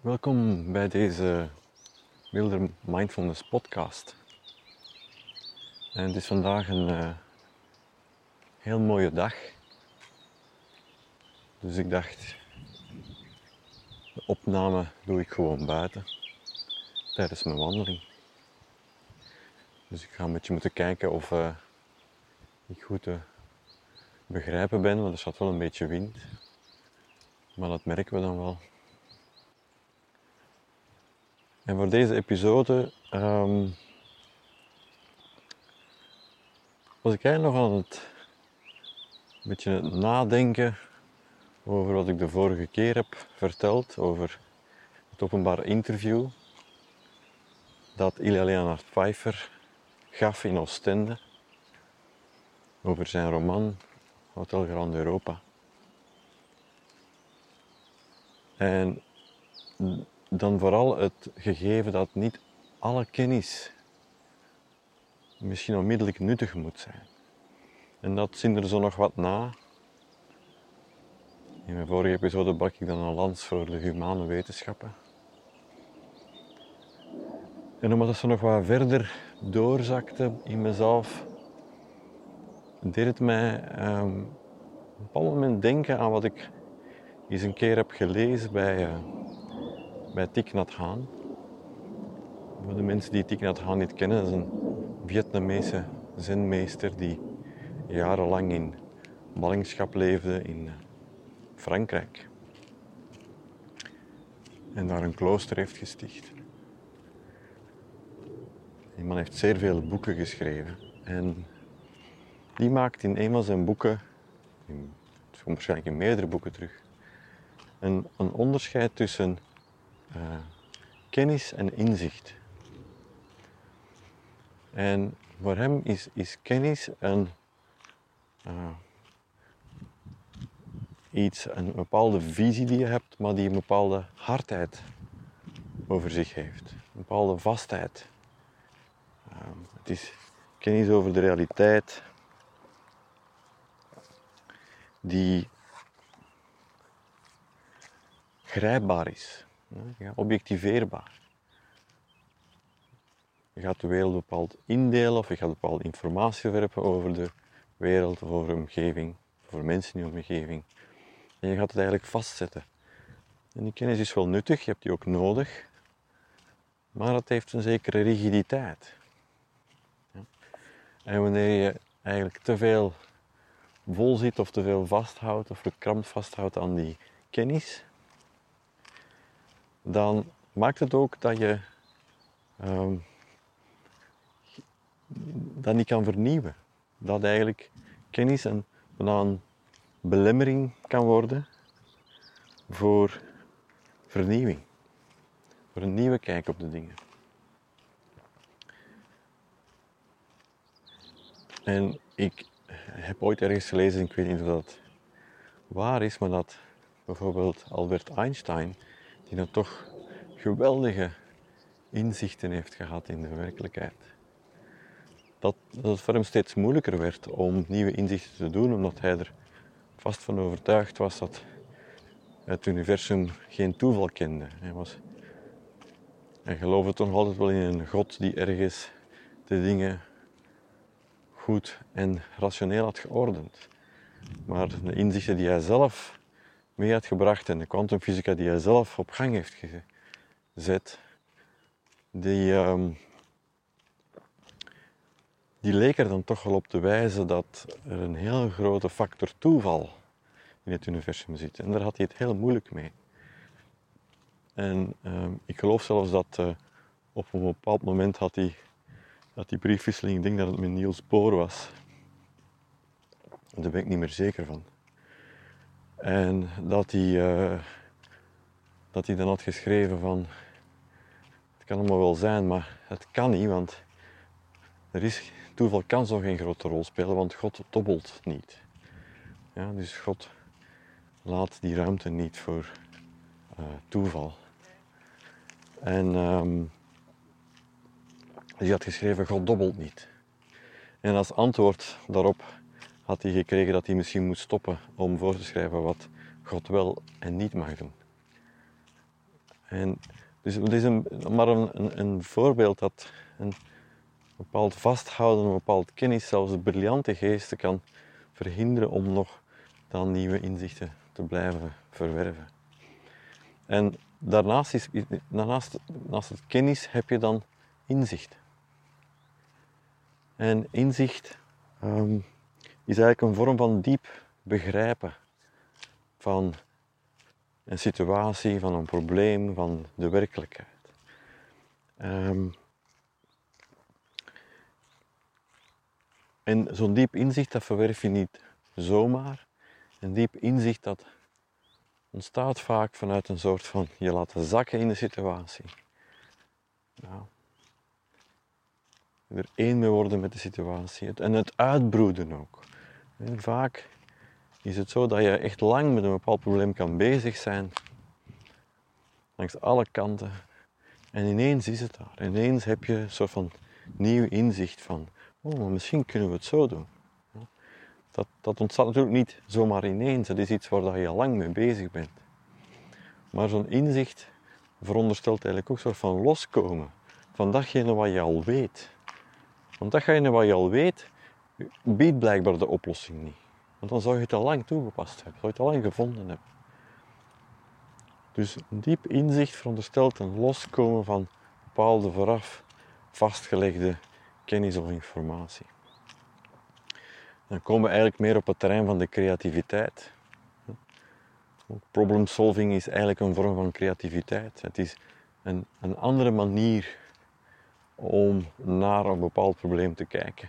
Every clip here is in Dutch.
Welkom bij deze Wilder Mindfulness podcast. En het is vandaag een uh, heel mooie dag. Dus ik dacht, de opname doe ik gewoon buiten tijdens mijn wandeling. Dus ik ga een beetje moeten kijken of uh, ik goed te begrijpen ben, want er staat wel een beetje wind. Maar dat merken we dan wel. En voor deze episode um, was ik eigenlijk nog aan het beetje nadenken over wat ik de vorige keer heb verteld over het openbaar interview dat Ilya Leonard Pfeiffer gaf in Oostende over zijn roman Hotel Grand Europa. En dan vooral het gegeven dat niet alle kennis misschien onmiddellijk nuttig moet zijn. En dat zit er zo nog wat na. In mijn vorige episode bak ik dan een lans voor de humane wetenschappen. En omdat het zo nog wat verder doorzakte in mezelf, deed het mij um, op een bepaald moment denken aan wat ik eens een keer heb gelezen bij, uh, bij Thich Nhat Hanh. Voor de mensen die Thich Nhat Hanh niet kennen, dat is een Vietnamese zenmeester die jarenlang in ballingschap leefde in uh, Frankrijk. En daar een klooster heeft gesticht. Die man heeft zeer veel boeken geschreven. En die maakt in een van zijn boeken, het komt waarschijnlijk in meerdere boeken terug, een onderscheid tussen uh, kennis en inzicht. En voor hem is, is kennis een, uh, iets, een bepaalde visie die je hebt, maar die een bepaalde hardheid over zich heeft. Een bepaalde vastheid. Uh, het is kennis over de realiteit die grijpbaar is, objectiveerbaar. Je gaat de wereld bepaald indelen of je gaat bepaalde informatie werpen over de wereld over de omgeving, over mensen in je omgeving. En je gaat het eigenlijk vastzetten. En die kennis is wel nuttig, je hebt die ook nodig, maar het heeft een zekere rigiditeit. En wanneer je eigenlijk te veel vol zit of te veel vasthoudt of gekrampt vasthoudt aan die kennis, dan maakt het ook dat je um, dat niet kan vernieuwen. Dat eigenlijk kennis een, een belemmering kan worden voor vernieuwing. Voor een nieuwe kijk op de dingen. En ik heb ooit ergens gelezen, ik weet niet of dat waar is, maar dat bijvoorbeeld Albert Einstein, die dan toch geweldige inzichten heeft gehad in de werkelijkheid. Dat, dat het voor hem steeds moeilijker werd om nieuwe inzichten te doen, omdat hij er vast van overtuigd was dat het universum geen toeval kende. Hij, was, hij geloofde toch altijd wel in een God die ergens de dingen goed en rationeel had geordend. Maar de inzichten die hij zelf mee had gebracht en de kwantumfysica die hij zelf op gang heeft gezet, die, um, die leek er dan toch wel op te wijzen dat er een heel grote factor toeval in het universum zit. En daar had hij het heel moeilijk mee. En um, ik geloof zelfs dat uh, op een bepaald moment had hij dat die briefwisseling, ik denk dat het met Niels Boor was. Daar ben ik niet meer zeker van. En dat hij, uh, dat hij dan had geschreven van, het kan allemaal wel zijn, maar het kan niet, want er is, toeval kan zo geen grote rol spelen, want God dobbelt niet. Ja, dus God laat die ruimte niet voor uh, toeval. En um, had geschreven, God dobbelt niet. En als antwoord daarop had hij gekregen dat hij misschien moet stoppen om voor te schrijven wat God wel en niet mag doen. En dus het is een, maar een, een, voorbeeld dat een bepaald vasthouden, een bepaald kennis, zelfs de briljante geesten kan verhinderen om nog dan nieuwe inzichten te blijven verwerven. En daarnaast, is, daarnaast naast het kennis heb je dan inzicht. En inzicht um, is eigenlijk een vorm van diep begrijpen van een situatie, van een probleem, van de werkelijkheid. Um, en zo'n diep inzicht, dat verwerf je niet zomaar. Een diep inzicht, dat ontstaat vaak vanuit een soort van je laten zakken in de situatie. Ja. Er één mee worden met de situatie. En het uitbroeden ook. Vaak is het zo dat je echt lang met een bepaald probleem kan bezig zijn. Langs alle kanten. En ineens is het daar. Ineens heb je een soort van nieuw inzicht van, oh, maar misschien kunnen we het zo doen. Dat, dat ontstaat natuurlijk niet zomaar ineens. Het is iets waar je lang mee bezig bent. Maar zo'n inzicht veronderstelt eigenlijk ook een soort van loskomen van datgene wat je al weet. Want datgene wat je al weet, biedt blijkbaar de oplossing niet. Want dan zou je het al lang toegepast hebben, zou je het al lang gevonden hebben. Dus diep inzicht veronderstelt een loskomen van bepaalde vooraf vastgelegde kennis of informatie. Dan komen we eigenlijk meer op het terrein van de creativiteit. Problem solving is eigenlijk een vorm van creativiteit. Het is een, een andere manier om naar een bepaald probleem te kijken.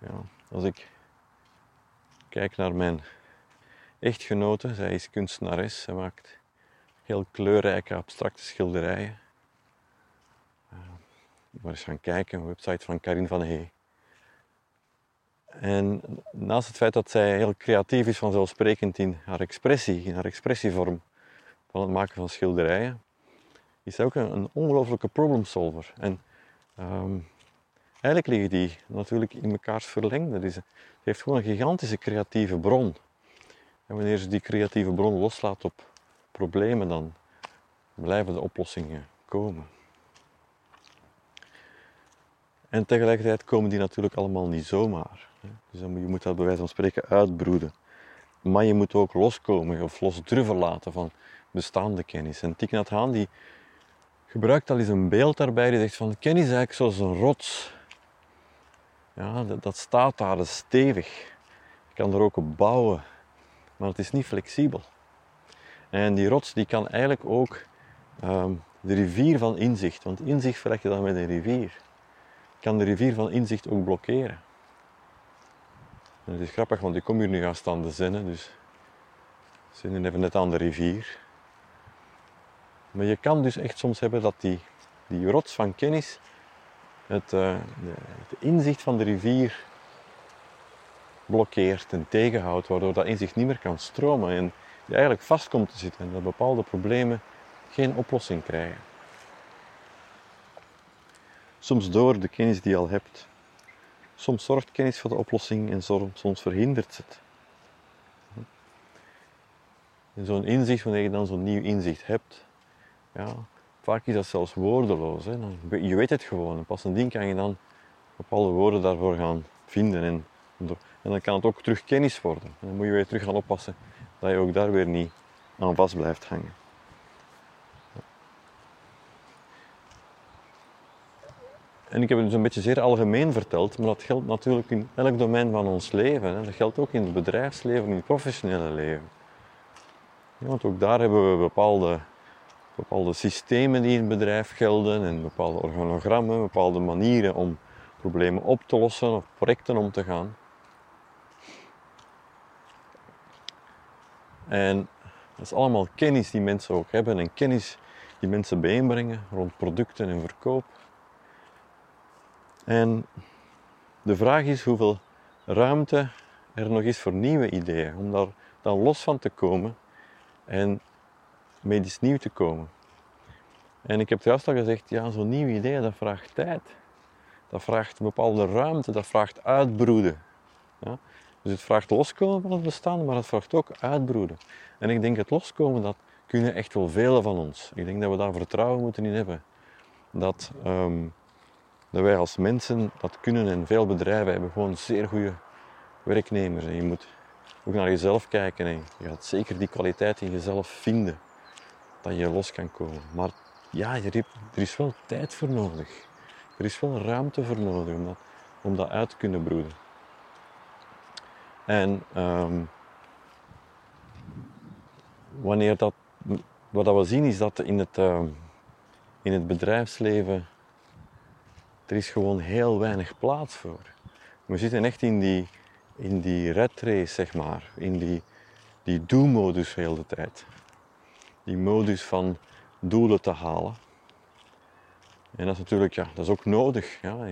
Ja, als ik kijk naar mijn echtgenote, zij is kunstenares, zij maakt heel kleurrijke abstracte schilderijen. Uh, maar eens gaan kijken, een website van Karin van Hey. En naast het feit dat zij heel creatief is, vanzelfsprekend in haar expressie, in haar expressievorm van het maken van schilderijen, is zij ook een, een ongelofelijke problemsolver. En um, eigenlijk liggen die natuurlijk in mekaars verlengde. Ze heeft gewoon een gigantische creatieve bron. En wanneer ze die creatieve bron loslaat op problemen, dan blijven de oplossingen komen. En tegelijkertijd komen die natuurlijk allemaal niet zomaar. Dus dan, je moet dat bij wijze van spreken uitbroeden. Maar je moet ook loskomen of losdruven laten van bestaande kennis. En Thich Nhat die gebruikt al eens een beeld daarbij. Die zegt van kennis is eigenlijk zoals een rots. Ja, dat, staat daar, is stevig. Je kan er ook op bouwen. Maar het is niet flexibel. En die rots die kan eigenlijk ook um, de rivier van inzicht, want inzicht verleg je dan met een rivier, kan de rivier van inzicht ook blokkeren. En het is grappig, want ik kom hier nu gaan staan de zinnen, dus zinnen even net aan de rivier. Maar je kan dus echt soms hebben dat die, die rots van kennis het, de, het inzicht van de rivier blokkeert en tegenhoudt, waardoor dat inzicht niet meer kan stromen en je eigenlijk vast komt te zitten en dat bepaalde problemen geen oplossing krijgen. Soms door de kennis die je al hebt. Soms zorgt kennis voor de oplossing en soms verhindert het. En zo'n inzicht, wanneer je dan zo'n nieuw inzicht hebt, ja, vaak is dat zelfs woordeloos. Hè. Je weet het gewoon. En pas ding kan je dan bepaalde woorden daarvoor gaan vinden. En, en dan kan het ook terug kennis worden. En dan moet je weer terug gaan oppassen dat je ook daar weer niet aan vast blijft hangen. En ik heb het dus een beetje zeer algemeen verteld, maar dat geldt natuurlijk in elk domein van ons leven. Hè. Dat geldt ook in het bedrijfsleven, in het professionele leven. Ja, want ook daar hebben we bepaalde, bepaalde systemen die in het bedrijf gelden en bepaalde organogrammen, bepaalde manieren om problemen op te lossen of projecten om te gaan. En dat is allemaal kennis die mensen ook hebben en kennis die mensen bijeenbrengen rond producten en verkoop. En de vraag is hoeveel ruimte er nog is voor nieuwe ideeën, om daar dan los van te komen en iets nieuw te komen. En ik heb juist al gezegd, ja, zo'n nieuw idee, dat vraagt tijd. Dat vraagt een bepaalde ruimte, dat vraagt uitbroeden. Ja? Dus het vraagt loskomen van het bestaan, maar het vraagt ook uitbroeden. En ik denk het loskomen, dat kunnen echt wel velen van ons. Ik denk dat we daar vertrouwen moeten in hebben. Dat, ehm, dat wij als mensen dat kunnen en veel bedrijven hebben gewoon zeer goede werknemers. En je moet ook naar jezelf kijken en je gaat zeker die kwaliteit in jezelf vinden. Dat je los kan komen. Maar ja, er is wel tijd voor nodig. Er is wel ruimte voor nodig om dat, om dat uit te kunnen broeden. En um, wanneer dat, wat we zien is dat in het, uh, in het bedrijfsleven er is gewoon heel weinig plaats voor. We zitten echt in die, in die red race, zeg maar. In die, die do-modus heel de tijd. Die modus van doelen te halen. En dat is natuurlijk, ja, dat is ook nodig. Ja.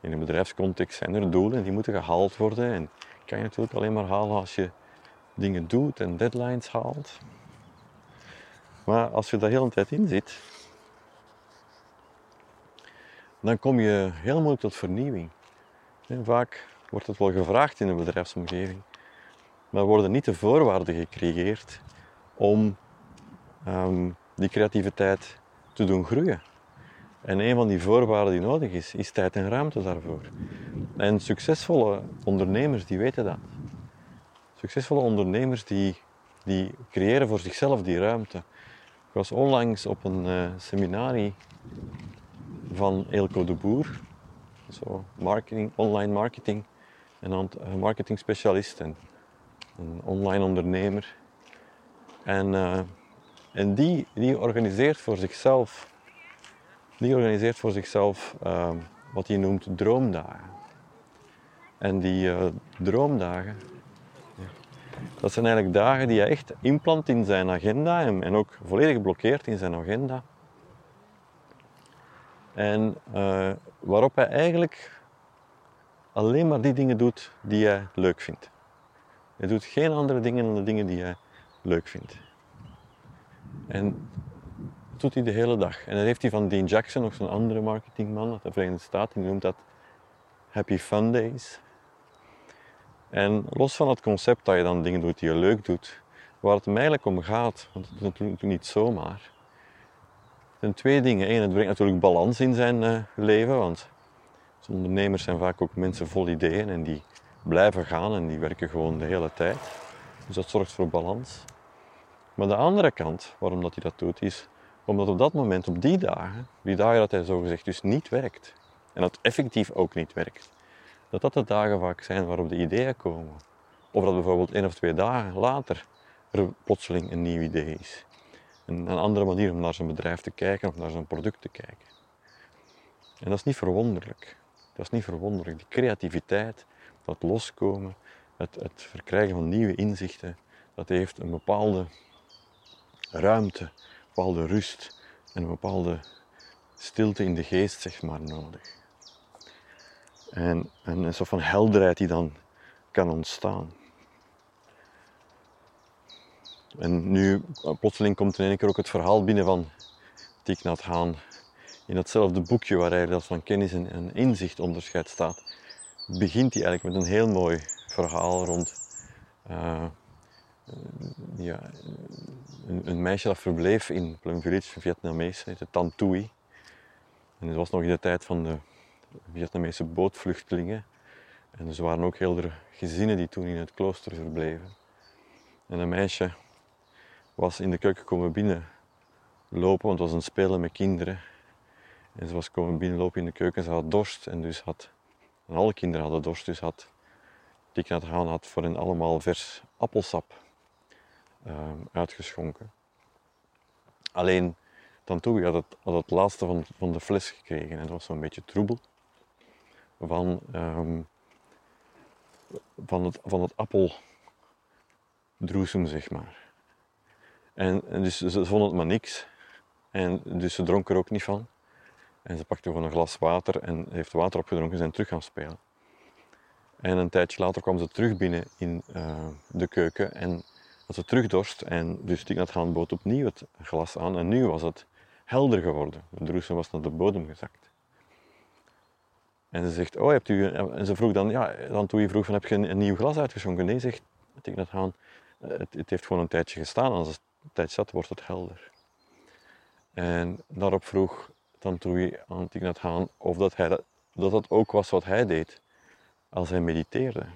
In een bedrijfscontext zijn er doelen die moeten gehaald worden. En kan je natuurlijk alleen maar halen als je dingen doet en deadlines haalt. Maar als je daar heel een tijd in zit, dan kom je heel moeilijk tot vernieuwing. vaak wordt het wel gevraagd in een bedrijfsomgeving, maar worden niet de voorwaarden gecreëerd om ehm, die creativiteit te doen groeien. En een van die voorwaarden die nodig is, is tijd en ruimte daarvoor. En succesvolle ondernemers die weten dat. Succesvolle ondernemers die, die creëren voor zichzelf die ruimte. Ik was onlangs op een uh, seminarie van Elko de Boer, zo marketing, online marketing, en een eh, marketing specialist en een online ondernemer. En, uh, en die, die organiseert voor zichzelf die organiseert voor zichzelf uh, wat hij noemt droomdagen. En die uh, droomdagen, dat zijn eigenlijk dagen die hij echt inplant in zijn agenda en, en ook volledig blokkeert in zijn agenda. En uh, waarop hij eigenlijk alleen maar die dingen doet die hij leuk vindt. Hij doet geen andere dingen dan de dingen die hij leuk vindt. En doet hij de hele dag. En dan heeft hij van Dean Jackson, nog zo'n andere marketingman uit de Verenigde Staten, die noemt dat Happy Fun Days. En los van het concept dat je dan dingen doet die je leuk doet, waar het mij eigenlijk om gaat, want het is natuurlijk niet zomaar. Zijn twee dingen. Eén, het brengt natuurlijk balans in zijn uh, leven, want ondernemers zijn vaak ook mensen vol ideeën en die blijven gaan en die werken gewoon de hele tijd. Dus dat zorgt voor balans. Maar de andere kant, waarom dat hij dat doet, is omdat op dat moment, op die dagen, die dagen dat hij zogezegd dus niet werkt, en dat effectief ook niet werkt, dat dat de dagen vaak zijn waarop de ideeën komen. Of dat bijvoorbeeld één of twee dagen later er plotseling een nieuw idee is. Een, een andere manier om naar zijn bedrijf te kijken of naar zijn product te kijken. En dat is niet verwonderlijk. Dat is niet verwonderlijk. Die creativiteit, dat loskomen, het, het verkrijgen van nieuwe inzichten, dat heeft een bepaalde ruimte bepaalde rust en een bepaalde stilte in de geest, zeg maar, nodig. En, en een soort van helderheid die dan kan ontstaan. En nu, plotseling komt in één keer ook het verhaal binnen van Thich Nhat Hanh. In datzelfde boekje waar hij dat van kennis en, inzicht onderscheid staat, begint hij eigenlijk met een heel mooi verhaal rond uh, ja, een, een, meisje dat verbleef in Plum Vietnamees, heette Tan Tui. En dat was nog in de tijd van de Vietnamese bootvluchtelingen. En dus waren ook heel veel gezinnen die toen in het klooster verbleven. En een meisje was in de keuken komen binnenlopen, want het was een spelen met kinderen. En ze was komen binnenlopen in de keuken, ze had dorst en dus had, en alle kinderen hadden dorst, dus had Dick Haan had voor hen allemaal vers appelsap Ehm, uitgeschonken. Alleen Tantoui had het, had het laatste van, van de fles gekregen en het was zo'n beetje troebel van, um, van, het, van het appeldroesem, zeg maar. En, dus ze vond het maar niks. En dus ze dronk er ook niet van. En ze pakte gewoon een glas water en heeft water opgedronken en zijn terug gaan spelen. En een tijdje later kwam ze terug binnen in uh, de keuken en ze terugdorst en dus had gaan boot opnieuw het glas aan en nu was het helder geworden. De droesem was naar de bodem gezakt. En ze zegt, oh, hebt u... En ze vroeg dan, ja, dan toen vroeg van, heb je een, nieuw glas uitgeschonken? Nee, zegt ik dat Haan, het, het, heeft gewoon een tijdje gestaan. Als het tijd zat, wordt het helder. En daarop vroeg Tantrui aan Thich Haan of dat, hij dat, dat dat ook was wat hij deed als hij mediteerde.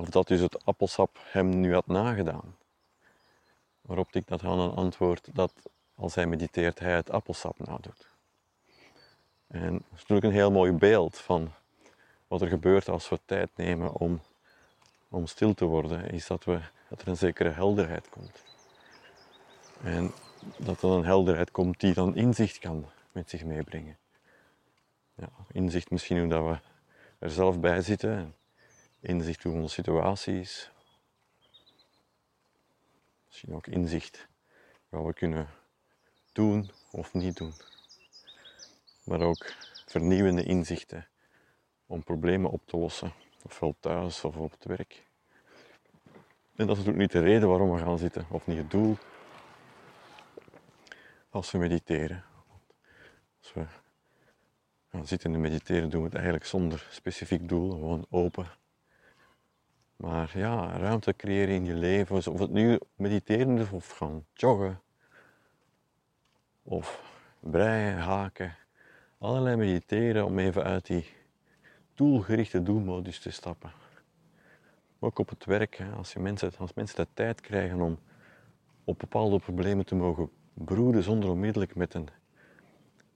Of dat dus het appelsap hem nu had nagedaan. Waarop Thich Nhat Hanh antwoordt dat als hij mediteert, hij het appelsap nadoet. En dat is natuurlijk een heel mooi beeld van wat er gebeurt als we tijd nemen om, om stil te worden, is dat, we, dat er een zekere helderheid komt. En dat er een helderheid komt die dan inzicht kan met zich meebrengen. Ja, inzicht misschien hoe dat we er zelf bij zitten, inzicht hoe onze situatie is. Misschien ook inzicht wat we kunnen doen of niet doen. Maar ook vernieuwende inzichten om problemen op te lossen, ofwel thuis of op het werk. En dat is natuurlijk niet de reden waarom we gaan zitten, of niet het doel als we mediteren. Als we gaan zitten en mediteren doen we het eigenlijk zonder specifiek doel, gewoon open. Maar ja, ruimte creëren in je leven, of het nu mediteren is of gaan joggen, of breien, haken, allerlei mediteren om even uit die doelgerichte doelmodus te stappen. Ook op het werk, als, je mensen, als mensen de tijd krijgen om op bepaalde problemen te mogen broeden zonder onmiddellijk met een,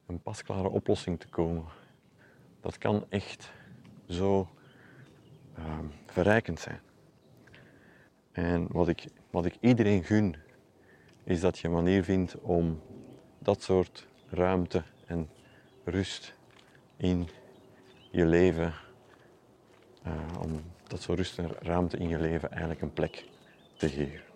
een pasklare oplossing te komen. Dat kan echt zo uh, verrijkend zijn. En wat ik, wat ik iedereen gun, is dat je een manier vindt om dat soort ruimte en rust in je leven, uh, om dat soort rust en ruimte in je leven eigenlijk een plek te geven.